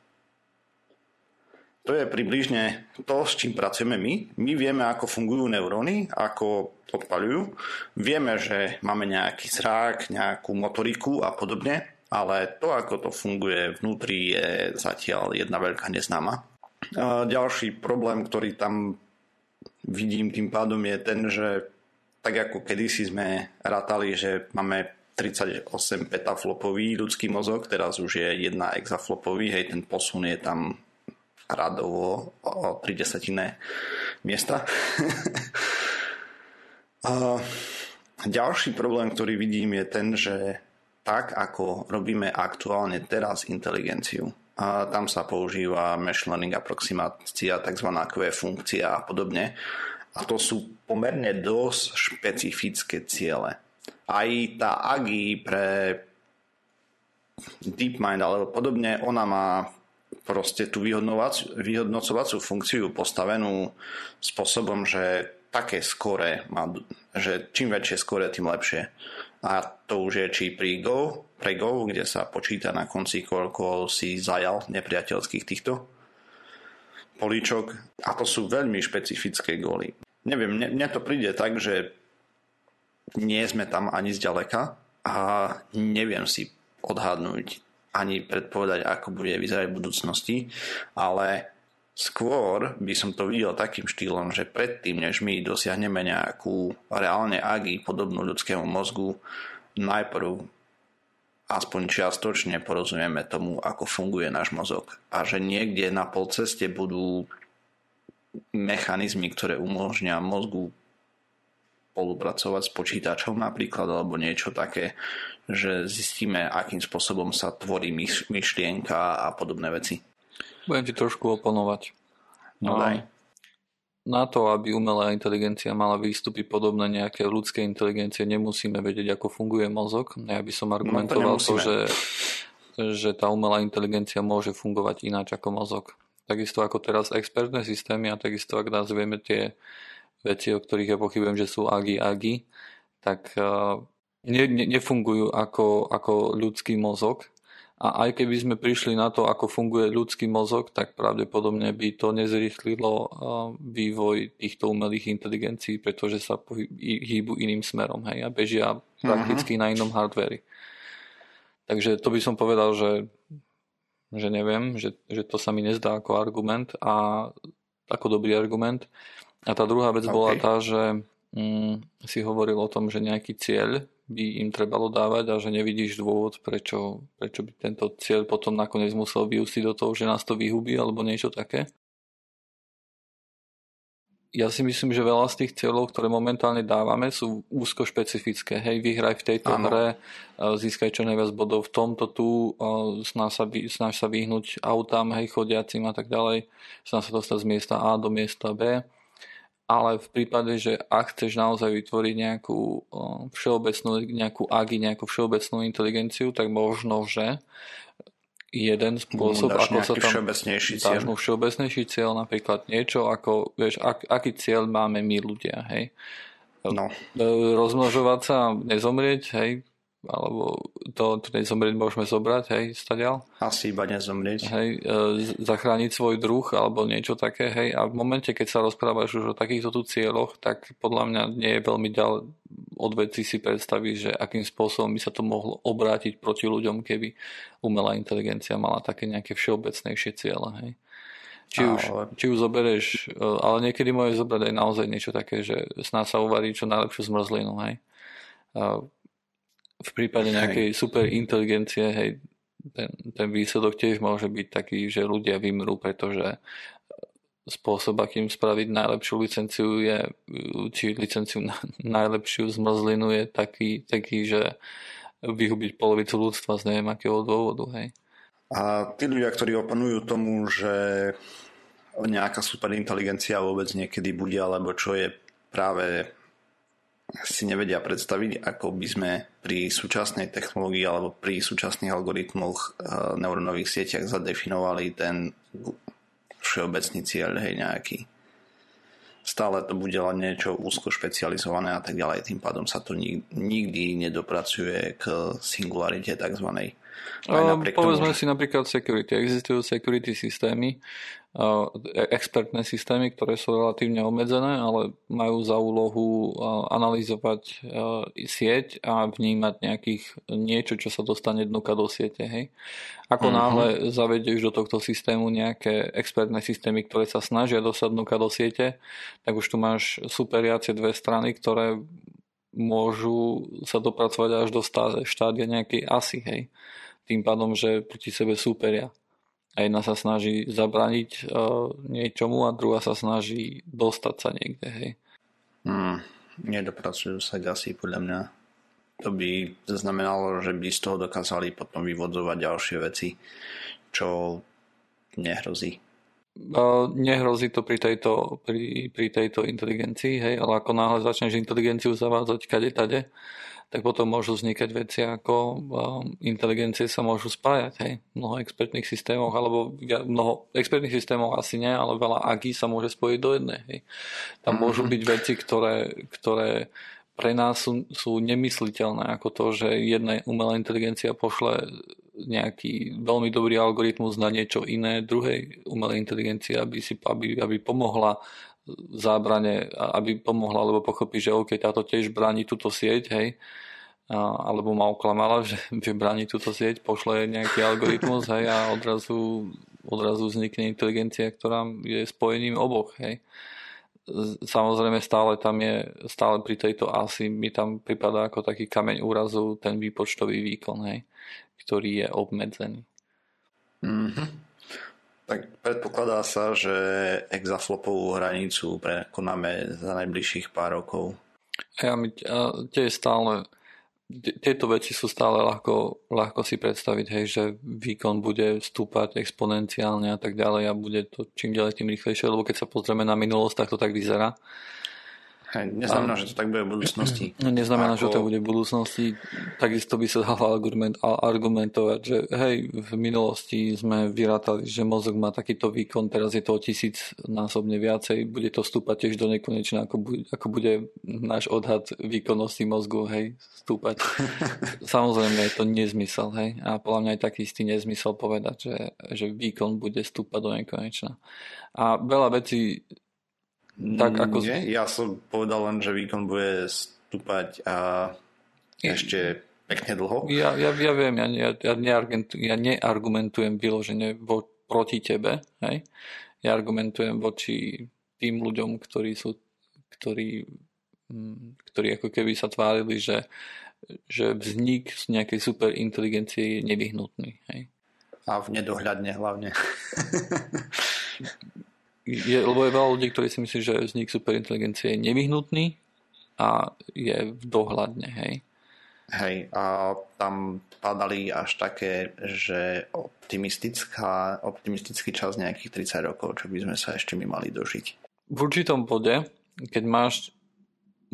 Speaker 3: To je približne to, s čím pracujeme my. My vieme, ako fungujú neuróny, ako odpaľujú. Vieme, že máme nejaký zrák, nejakú motoriku a podobne, ale to, ako to funguje vnútri, je zatiaľ jedna veľká neznáma. Ďalší problém, ktorý tam vidím tým pádom je ten, že tak ako kedysi sme rátali, že máme 38 petaflopový ľudský mozog, teraz už je 1 exaflopový, hej, ten posun je tam radovo o 3 desatiné miesta. A ďalší problém, ktorý vidím, je ten, že tak, ako robíme aktuálne teraz inteligenciu, a tam sa používa machine learning aproximácia, tzv. Q funkcia a podobne. A to sú pomerne dosť špecifické ciele aj tá AGI pre DeepMind alebo podobne, ona má proste tú vyhodnocovacú funkciu postavenú spôsobom, že také skore má, že čím väčšie skore, tým lepšie. A to už je či pri Go, pre Go, kde sa počíta na konci, koľko si zajal nepriateľských týchto políčok. A to sú veľmi špecifické góly. Neviem, mne, mne to príde tak, že nie sme tam ani zďaleka a neviem si odhadnúť ani predpovedať, ako bude vyzerať v budúcnosti, ale skôr by som to videl takým štýlom, že predtým, než my dosiahneme nejakú reálne agi podobnú ľudskému mozgu, najprv aspoň čiastočne porozumieme tomu, ako funguje náš mozog. A že niekde na polceste budú mechanizmy, ktoré umožňa mozgu spolupracovať s počítačom napríklad alebo niečo také, že zistíme, akým spôsobom sa tvorí myšlienka a podobné veci.
Speaker 1: Budem ti trošku oponovať.
Speaker 3: No, daj.
Speaker 1: Na to, aby umelá inteligencia mala výstupy podobné nejaké ľudskej inteligencie, nemusíme vedieť, ako funguje mozog. Ja by som argumentoval no to, to že, že tá umelá inteligencia môže fungovať ináč ako mozog. Takisto ako teraz expertné systémy a takisto ak nazvieme tie veci, o ktorých ja pochybujem, že sú agi agi, tak uh, ne, ne, nefungujú ako, ako ľudský mozog. A aj keby sme prišli na to, ako funguje ľudský mozog, tak pravdepodobne by to nezrýchlilo uh, vývoj týchto umelých inteligencií, pretože sa hýbu iným smerom hej, a bežia prakticky uh-huh. na inom hardveri. Takže to by som povedal, že že neviem, že, že to sa mi nezdá ako argument a ako dobrý argument. A tá druhá vec okay. bola tá, že mm, si hovoril o tom, že nejaký cieľ by im trebalo dávať a že nevidíš dôvod, prečo, prečo by tento cieľ potom nakoniec musel vyústiť do toho, že nás to vyhubí alebo niečo také ja si myslím, že veľa z tých cieľov, ktoré momentálne dávame, sú úzko špecifické. Hej, vyhraj v tejto ano. hre, získaj čo najviac bodov v tomto tu, snaž sa, snaž sa vyhnúť autám, hej, chodiacim a tak ďalej, snaž sa dostať z miesta A do miesta B. Ale v prípade, že ak chceš naozaj vytvoriť nejakú všeobecnú, nejakú AGI, nejakú všeobecnú inteligenciu, tak možno, že jeden spôsob, ako sa tam
Speaker 3: všeobecnejší cieľ.
Speaker 1: mu všeobecnejší cieľ, napríklad niečo ako, vieš, ak, aký cieľ máme my ľudia, hej.
Speaker 3: No.
Speaker 1: E, rozmnožovať sa nezomrieť, hej, alebo to, to nezomrieť môžeme zobrať, hej, stadial?
Speaker 3: Asi iba nezomrieť.
Speaker 1: Hej, e, zachrániť svoj druh alebo niečo také, hej, a v momente, keď sa rozprávaš už o takýchto tu cieľoch, tak podľa mňa nie je veľmi ďalej od veci si predstaviť, že akým spôsobom by sa to mohlo obrátiť proti ľuďom, keby umelá inteligencia mala také nejaké všeobecnejšie ciele, hej. Či už, ale... či už zoberieš, e, ale niekedy môže zobrať aj naozaj niečo také, že sná sa uvariť čo najlepšiu zmrzlinu, hej v prípade nejakej hej. super inteligencie, hej, ten, ten výsledok tiež môže byť taký, že ľudia vymrú, pretože spôsob, akým spraviť najlepšiu licenciu je, či licenciu na najlepšiu zmrzlinu je taký, taký že vyhubiť polovicu ľudstva z neviem akého dôvodu, hej.
Speaker 3: A tí ľudia, ktorí oponujú tomu, že nejaká superinteligencia vôbec niekedy bude, alebo čo je práve si nevedia predstaviť, ako by sme pri súčasnej technológii alebo pri súčasných algoritmoch uh, neurónových sieťach zadefinovali ten všeobecný cieľ, hej, nejaký. Stále to bude len niečo úzko špecializované a tak ďalej, tým pádom sa to nikdy nedopracuje k singularite takzvanej.
Speaker 1: Povedzme tomu, si napríklad security. Existujú security systémy, expertné systémy, ktoré sú relatívne obmedzené, ale majú za úlohu analyzovať sieť a vnímať nejakých niečo, čo sa dostane dnuka do siete. Hej. Ako uh-huh. náhle zavedieš do tohto systému nejaké expertné systémy, ktoré sa snažia dostať dnuka do siete, tak už tu máš superiacie dve strany, ktoré môžu sa dopracovať až do štádia nejakej asy, hej. Tým pádom, že proti sebe súperia a jedna sa snaží zabraniť uh, niečomu a druhá sa snaží dostať sa niekde, hej.
Speaker 3: Hmm, nedopracujú sa asi podľa mňa. To by znamenalo, že by z toho dokázali potom vyvodzovať ďalšie veci, čo nehrozí.
Speaker 1: Nehrozí to pri tejto, pri, pri tejto inteligencii, hej, ale ako náhle začneš inteligenciu zavádzať kade tade, tak potom môžu vznikať veci ako inteligencie sa môžu spájať. Hej. Mnoho expertných systémov, alebo mnoho expertných systémov asi nie, ale veľa AGI sa môže spojiť do jednej. Hej. Tam mm-hmm. môžu byť veci, ktoré, ktoré pre nás sú, sú nemysliteľné, ako to, že jedna umelá inteligencia pošle nejaký veľmi dobrý algoritmus na niečo iné druhej umelej inteligencie, aby, si, aby, aby pomohla zábrane, aby pomohla, alebo pochopí, že OK, táto tiež bráni túto sieť, hej, a, alebo ma oklamala, že, že bráni túto sieť, pošle nejaký algoritmus, hej, a odrazu, odrazu vznikne inteligencia, ktorá je spojením oboch, hej. Samozrejme stále tam je, stále pri tejto asi mi tam pripadá ako taký kameň úrazu ten výpočtový výkon, hej, ktorý je obmedzený.
Speaker 3: Mm-hmm. Tak predpokladá sa, že exaflopovú hranicu prekonáme za najbližších pár rokov.
Speaker 1: Ja mi tiež stále tieto veci sú stále ľahko, ľahko si predstaviť, hej, že výkon bude stúpať exponenciálne a tak ďalej a bude to čím ďalej tým rýchlejšie, lebo keď sa pozrieme na minulosť, tak to tak vyzerá.
Speaker 3: Hej, neznamená, a, že to tak bude v budúcnosti.
Speaker 1: No, neznamená, Ako... že to bude v budúcnosti. Takisto by sa dalo argument, argumentovať, že hej, v minulosti sme vyrátali, že mozog má takýto výkon, teraz je to o tisíc násobne viacej, bude to stúpať tiež do nekonečna, ako bude, ako bude náš odhad výkonnosti mozgu, hej, stúpať. Samozrejme je to nezmysel, hej, a podľa mňa je taký istý nezmysel povedať, že, že výkon bude stúpať do nekonečna. A veľa vecí
Speaker 3: tak ako... Nie, ja som povedal len, že výkon bude stúpať a ešte pekne dlho.
Speaker 1: Ja, ja, ja viem, ja, ja, ja, neargumentujem, ja neargumentujem vyložene vo, proti tebe, hej? Ja argumentujem voči tým ľuďom, ktorí sú, ktorí, mm, ktorí ako keby sa tvárili, že, že vznik z nejakej super inteligencie je nevyhnutný, hej?
Speaker 3: A v nedohľadne hlavne.
Speaker 1: je, lebo je veľa ľudí, ktorí si myslí, že vznik superinteligencie je nevyhnutný a je v dohľadne, hej.
Speaker 3: Hej, a tam padali až také, že optimistická, optimistický čas nejakých 30 rokov, čo by sme sa ešte my mali dožiť.
Speaker 1: V určitom bode, keď máš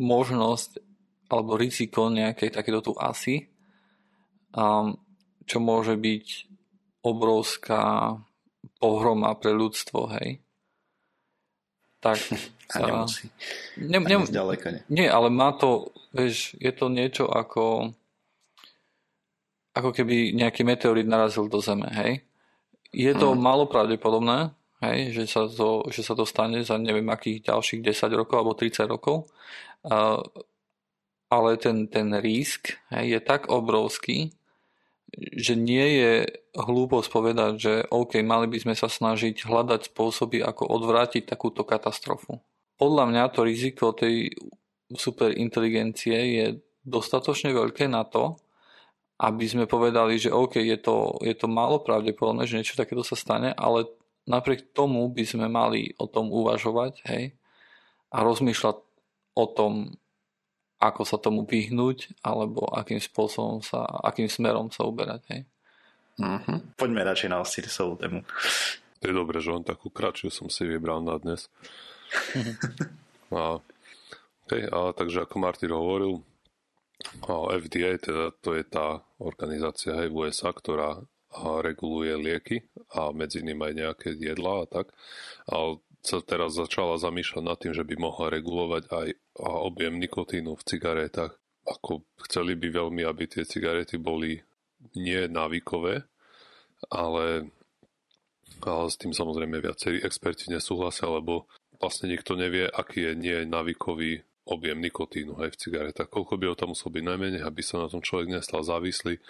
Speaker 1: možnosť alebo riziko nejakej takéto tu asi, um, čo môže byť obrovská pohroma pre ľudstvo, hej, tak
Speaker 3: a nemusí.
Speaker 1: Ne, ne,
Speaker 3: ďaleka, nie.
Speaker 1: nie, ale má to, vieš, je to niečo ako ako keby nejaký meteorit narazil do Zeme, hej. Je to hmm. málo pravdepodobné, hej, že sa, to, že sa to stane za neviem akých ďalších 10 rokov alebo 30 rokov, uh, ale ten, ten risk hej, je tak obrovský, že nie je hlúposť povedať, že OK, mali by sme sa snažiť hľadať spôsoby, ako odvrátiť takúto katastrofu. Podľa mňa to riziko tej superinteligencie je dostatočne veľké na to, aby sme povedali, že OK, je to, je to málo pravdepodobné, že niečo takéto sa stane, ale napriek tomu by sme mali o tom uvažovať hej, a rozmýšľať o tom, ako sa tomu vyhnúť, alebo akým spôsobom sa, akým smerom sa uberať. Hej.
Speaker 3: Mm-hmm. Poďme radšej na Osirisovú tému.
Speaker 2: To je dobré, že on takú kratšiu som si vybral na dnes. a, okay, a takže ako Martin hovoril, FDA, teda to je tá organizácia aj v USA, ktorá reguluje lieky a medzi nimi aj nejaké jedlá a tak. A sa teraz začala zamýšľať nad tým, že by mohla regulovať aj objem nikotínu v cigaretách. Ako chceli by veľmi, aby tie cigarety boli nie návykové, ale, ale s tým samozrejme viacerí experti nesúhlasia, lebo vlastne nikto nevie, aký je nie návykový objem nikotínu aj v cigaretách. Koľko by ho tam musel byť najmenej, aby sa na tom človek nestal závislý.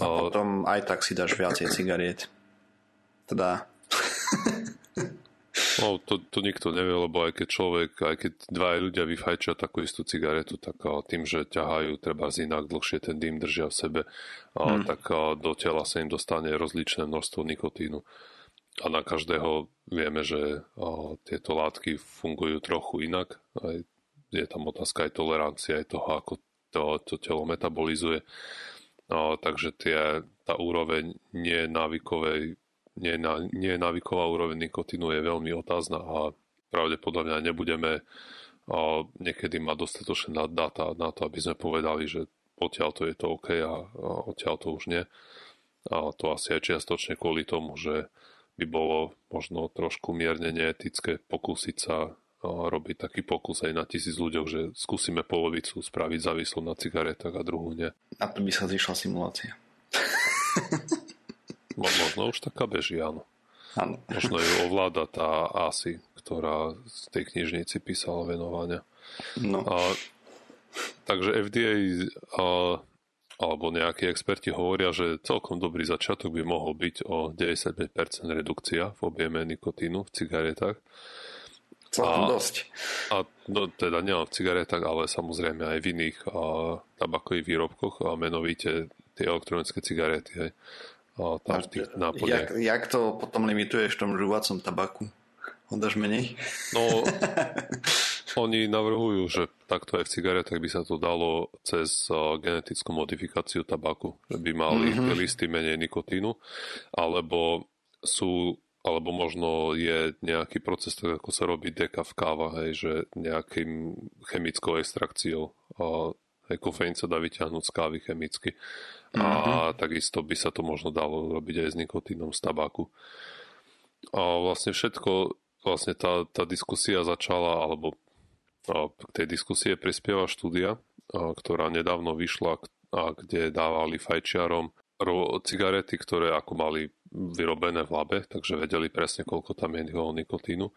Speaker 3: A potom aj tak si dáš viacej cigariet. Teda
Speaker 2: No, to, to nikto nevie, lebo aj keď človek, aj keď dva ľudia vyfajčia takú istú cigaretu, tak tým, že ťahajú treba z inak dlhšie ten dým držia v sebe, hmm. tak do tela sa im dostane rozličné množstvo nikotínu. A na každého vieme, že tieto látky fungujú trochu inak. Aj je tam otázka aj tolerancia, aj toho, ako to, to telo metabolizuje. No, takže tie, tá úroveň nie návykovej nie, na, nie návyková úroveň nikotínu je veľmi otázna a pravdepodobne nebudeme a niekedy mať dostatočné dáta na to, aby sme povedali, že odtiaľ to je to OK a, a odtiaľ to už nie. A to asi aj čiastočne kvôli tomu, že by bolo možno trošku mierne neetické pokúsiť sa robiť taký pokus aj na tisíc ľuďoch, že skúsime polovicu spraviť závislú na cigaretách a druhú nie.
Speaker 3: A to by sa zišla simulácia.
Speaker 2: Možno už taká beží, áno.
Speaker 3: áno.
Speaker 2: Možno ju ovláda tá ASI, ktorá z tej knižnici písala venovania.
Speaker 3: No.
Speaker 2: A, takže FDA a, alebo nejakí experti hovoria, že celkom dobrý začiatok by mohol byť o 95% redukcia v objeme nikotínu v cigaretách.
Speaker 3: Celkom a, dosť.
Speaker 2: A no, teda nielen v cigaretách, ale samozrejme aj v iných a, tabakových výrobkoch, a menovite tie elektronické cigarety. Hej tam v tých
Speaker 3: Jak, jak to potom limituješ v tom žúvacom tabaku? Odáš menej?
Speaker 2: No, oni navrhujú, že takto aj v cigaretách by sa to dalo cez genetickú modifikáciu tabaku, že by mali mm-hmm. listy menej nikotínu, alebo sú alebo možno je nejaký proces, tak ako sa robí dekav káva, hej, že nejakým chemickou extrakciou Hej, kofeín sa dá vyťahnuť z kávy chemicky. Mm-hmm. A mhm. takisto by sa to možno dalo robiť aj s nikotínom z tabáku. A vlastne všetko, vlastne tá, tá diskusia začala, alebo k tej diskusie prispieva štúdia, ktorá nedávno vyšla, a kde dávali fajčiarom cigarety, ktoré ako mali vyrobené v labe, takže vedeli presne, koľko tam je nikotínu.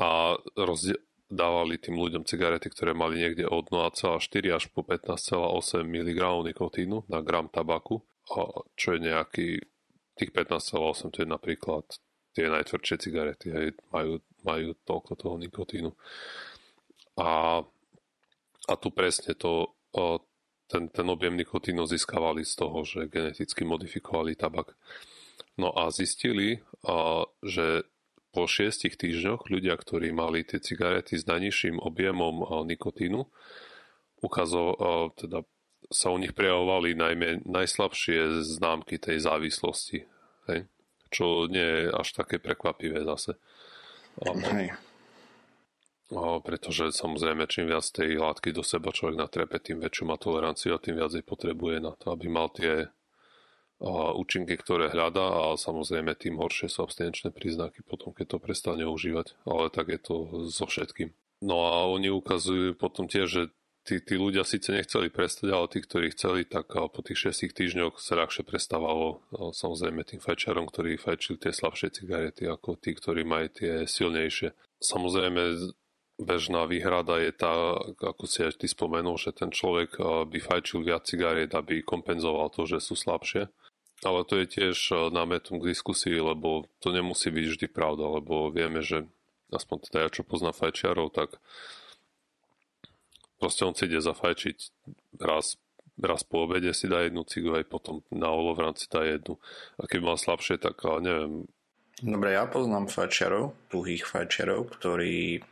Speaker 2: A rozdiel, dávali tým ľuďom cigarety, ktoré mali niekde od 0,4 až po 15,8 mg nikotínu na gram tabaku, čo je nejaký, tých 15,8 to je napríklad tie najtvrdšie cigarety, aj majú, majú toľko toho nikotínu. A, a tu presne to, ten, ten objem nikotínu získavali z toho, že geneticky modifikovali tabak. No a zistili, že po šiestich týždňoch ľudia, ktorí mali tie cigarety s najnižším objemom nikotínu, ukázal, teda sa u nich prejavovali najmä najslabšie známky tej závislosti. Hej? Čo nie je až také prekvapivé zase. Hej. A pretože samozrejme čím viac tej látky do seba človek natrepe, tým väčšiu má toleranciu a tým viac jej potrebuje na to, aby mal tie účinky, ktoré hľadá a samozrejme tým horšie sú abstinenčné príznaky potom, keď to prestane užívať. Ale tak je to so všetkým. No a oni ukazujú potom tiež, že tí, tí ľudia síce nechceli prestať, ale tí, ktorí chceli, tak po tých 6 týždňoch sa ľahšie prestávalo samozrejme tým fajčarom, ktorí fajčili tie slabšie cigarety, ako tí, ktorí majú tie silnejšie. Samozrejme, bežná výhrada je tá, ako si aj ty spomenul, že ten človek by fajčil viac cigariet, aby kompenzoval to, že sú slabšie. Ale to je tiež eh, námetom k diskusii, lebo to nemusí byť vždy pravda, lebo vieme, že aspoň teda ja, čo poznám fajčiarov, tak proste on si ide zafajčiť raz, raz po obede si dá jednu cigu, aj potom na olovran si dá jednu. A keď mal slabšie, tak eh, neviem.
Speaker 3: Dobre, ja poznám fajčiarov, tuhých fajčiarov, ktorí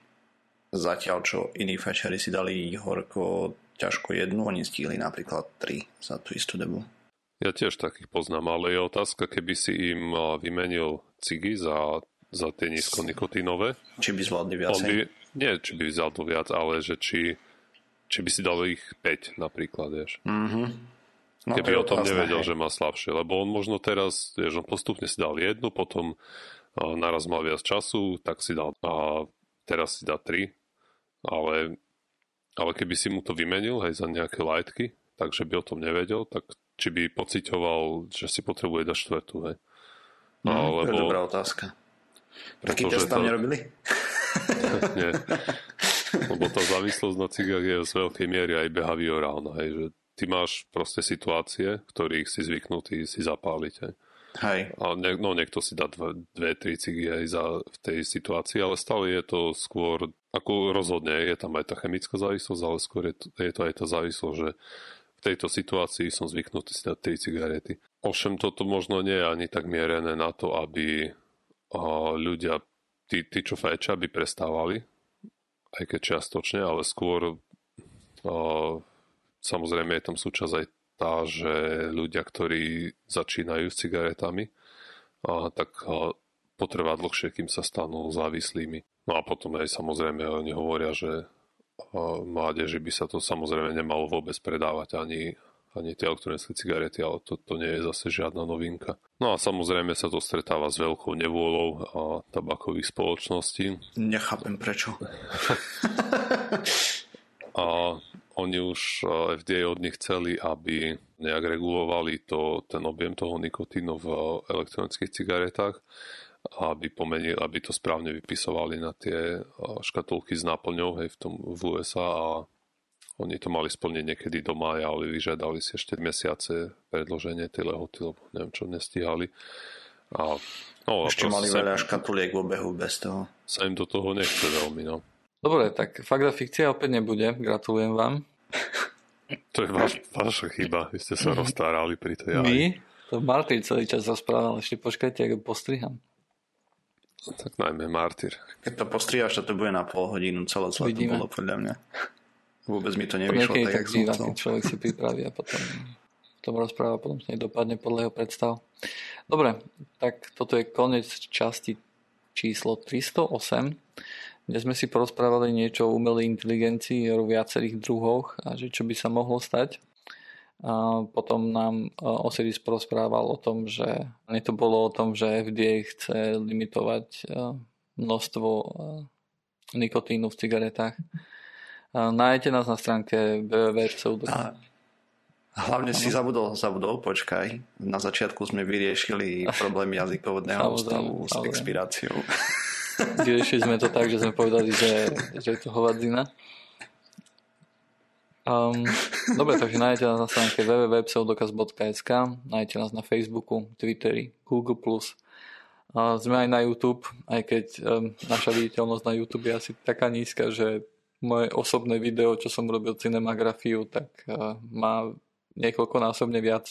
Speaker 3: Zatiaľ, čo iní fečeri si dali horko ťažko jednu, oni stihli napríklad tri za tú istú dobu.
Speaker 2: Ja tiež takých poznám, ale je otázka, keby si im vymenil cigy za, za tie nízkonikotinové.
Speaker 3: Či by zvládli viac?
Speaker 2: By, nie, či by zvládli viac, ale že či, či by si dal ich 5 napríklad, vieš.
Speaker 3: Mm-hmm. No,
Speaker 2: Keby o tom nevedel, hej. že má slabšie. Lebo on možno teraz, vieš, on postupne si dal jednu, potom naraz mal viac času, tak si dal a teraz si dá 3, ale, ale keby si mu to vymenil aj za nejaké lightky, takže by o tom nevedel, tak či by pocitoval, že si potrebuje dať štvrtú, hej.
Speaker 3: No, Alebo, to je dobrá otázka. Taký test tam to... nerobili?
Speaker 2: Nie. Lebo tá závislosť na cigách je z veľkej miery aj behaviorálna, hej, že ty máš proste situácie, ktorých si zvyknutý si zapáliť, hej.
Speaker 3: Hej.
Speaker 2: A ne, no niekto si dá dve, dve tri cigy aj za, v tej situácii, ale stále je to skôr, ako rozhodne, je tam aj tá chemická závislosť, ale skôr je to, je to aj tá závislosť, že v tejto situácii som zvyknutý si dať tri cigarety. Ovšem toto možno nie je ani tak mierené na to, aby ľudia, tí, tí čo fajčia, by prestávali, aj keď čiastočne, ale skôr samozrejme je tam súčasť aj tá, že ľudia, ktorí začínajú s cigaretami, tak potrvá dlhšie, kým sa stanú závislými. No a potom aj samozrejme oni hovoria, že mládeži by sa to samozrejme nemalo vôbec predávať ani, ani tie elektronické cigarety, ale to, to nie je zase žiadna novinka. No a samozrejme sa to stretáva s veľkou nevôľou a tabakových spoločností.
Speaker 3: Nechápem prečo.
Speaker 2: a oni už eh, FDA od nich chceli, aby nejak regulovali to, ten objem toho nikotínu v elektronických cigaretách, aby, pomenili, aby to správne vypisovali na tie škatulky s náplňou hej, v, tom, v USA a oni to mali splniť niekedy do mája, ale vyžiadali si ešte mesiace predloženie tej lehoty, lebo neviem čo, nestihali. A,
Speaker 3: no, ešte mali veľa škatuliek v obehu bez toho.
Speaker 2: Sa im do toho nechce veľmi, no.
Speaker 1: Dobre, tak fakt a fikcia opäť nebude. Gratulujem vám.
Speaker 2: To je vaš, vaša chyba. Vy ste sa rozstárali pri tej
Speaker 1: My? To Martyr celý čas rozprával. Ešte počkajte, ako postriham.
Speaker 2: Tak najmä Martyr.
Speaker 3: Keď to postrihaš, to bude na pol hodinu. Celé celé to bolo podľa mňa. Vôbec mi to nevyšlo tak, tak býva,
Speaker 1: keď človek si pripraví a potom tom rozpráva, potom sa dopadne podľa jeho predstav. Dobre, tak toto je koniec časti číslo 308 kde sme si porozprávali niečo o umelej inteligencii, o viacerých druhoch a že čo by sa mohlo stať. A potom nám e, Osiris porozprával o tom, že nie to bolo o tom, že FDA chce limitovať e, množstvo e, nikotínu v cigaretách. Nájdete nás na stránke www.pseudo.
Speaker 3: Hlavne si zabudol, zabudol, počkaj. Na začiatku sme vyriešili problém jazykovodného stavu s expiráciou.
Speaker 1: vyriešili sme to tak, že sme povedali, že, že je to hovadzina. Um, dobre, takže nájdete nás na stránke www.pseudokaz.sk, nájdete nás na Facebooku, Twitteri, Google+. Uh, sme aj na YouTube, aj keď um, naša viditeľnosť na YouTube je asi taká nízka, že moje osobné video, čo som robil cinemagrafiu, tak uh, má niekoľkonásobne viac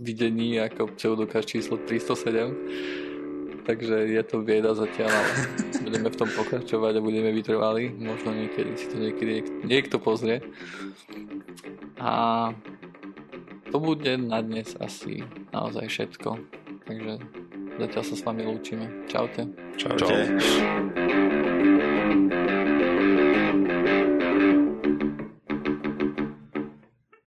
Speaker 1: videní ako pseudokaz číslo 307 takže je to bieda zatiaľ, ale budeme v tom pokračovať a budeme vytrvali. Možno niekedy si to niekedy niekto pozrie. A to bude na dnes asi naozaj všetko. Takže zatiaľ sa s vami lúčime. Čaute.
Speaker 3: Čaute. Čau.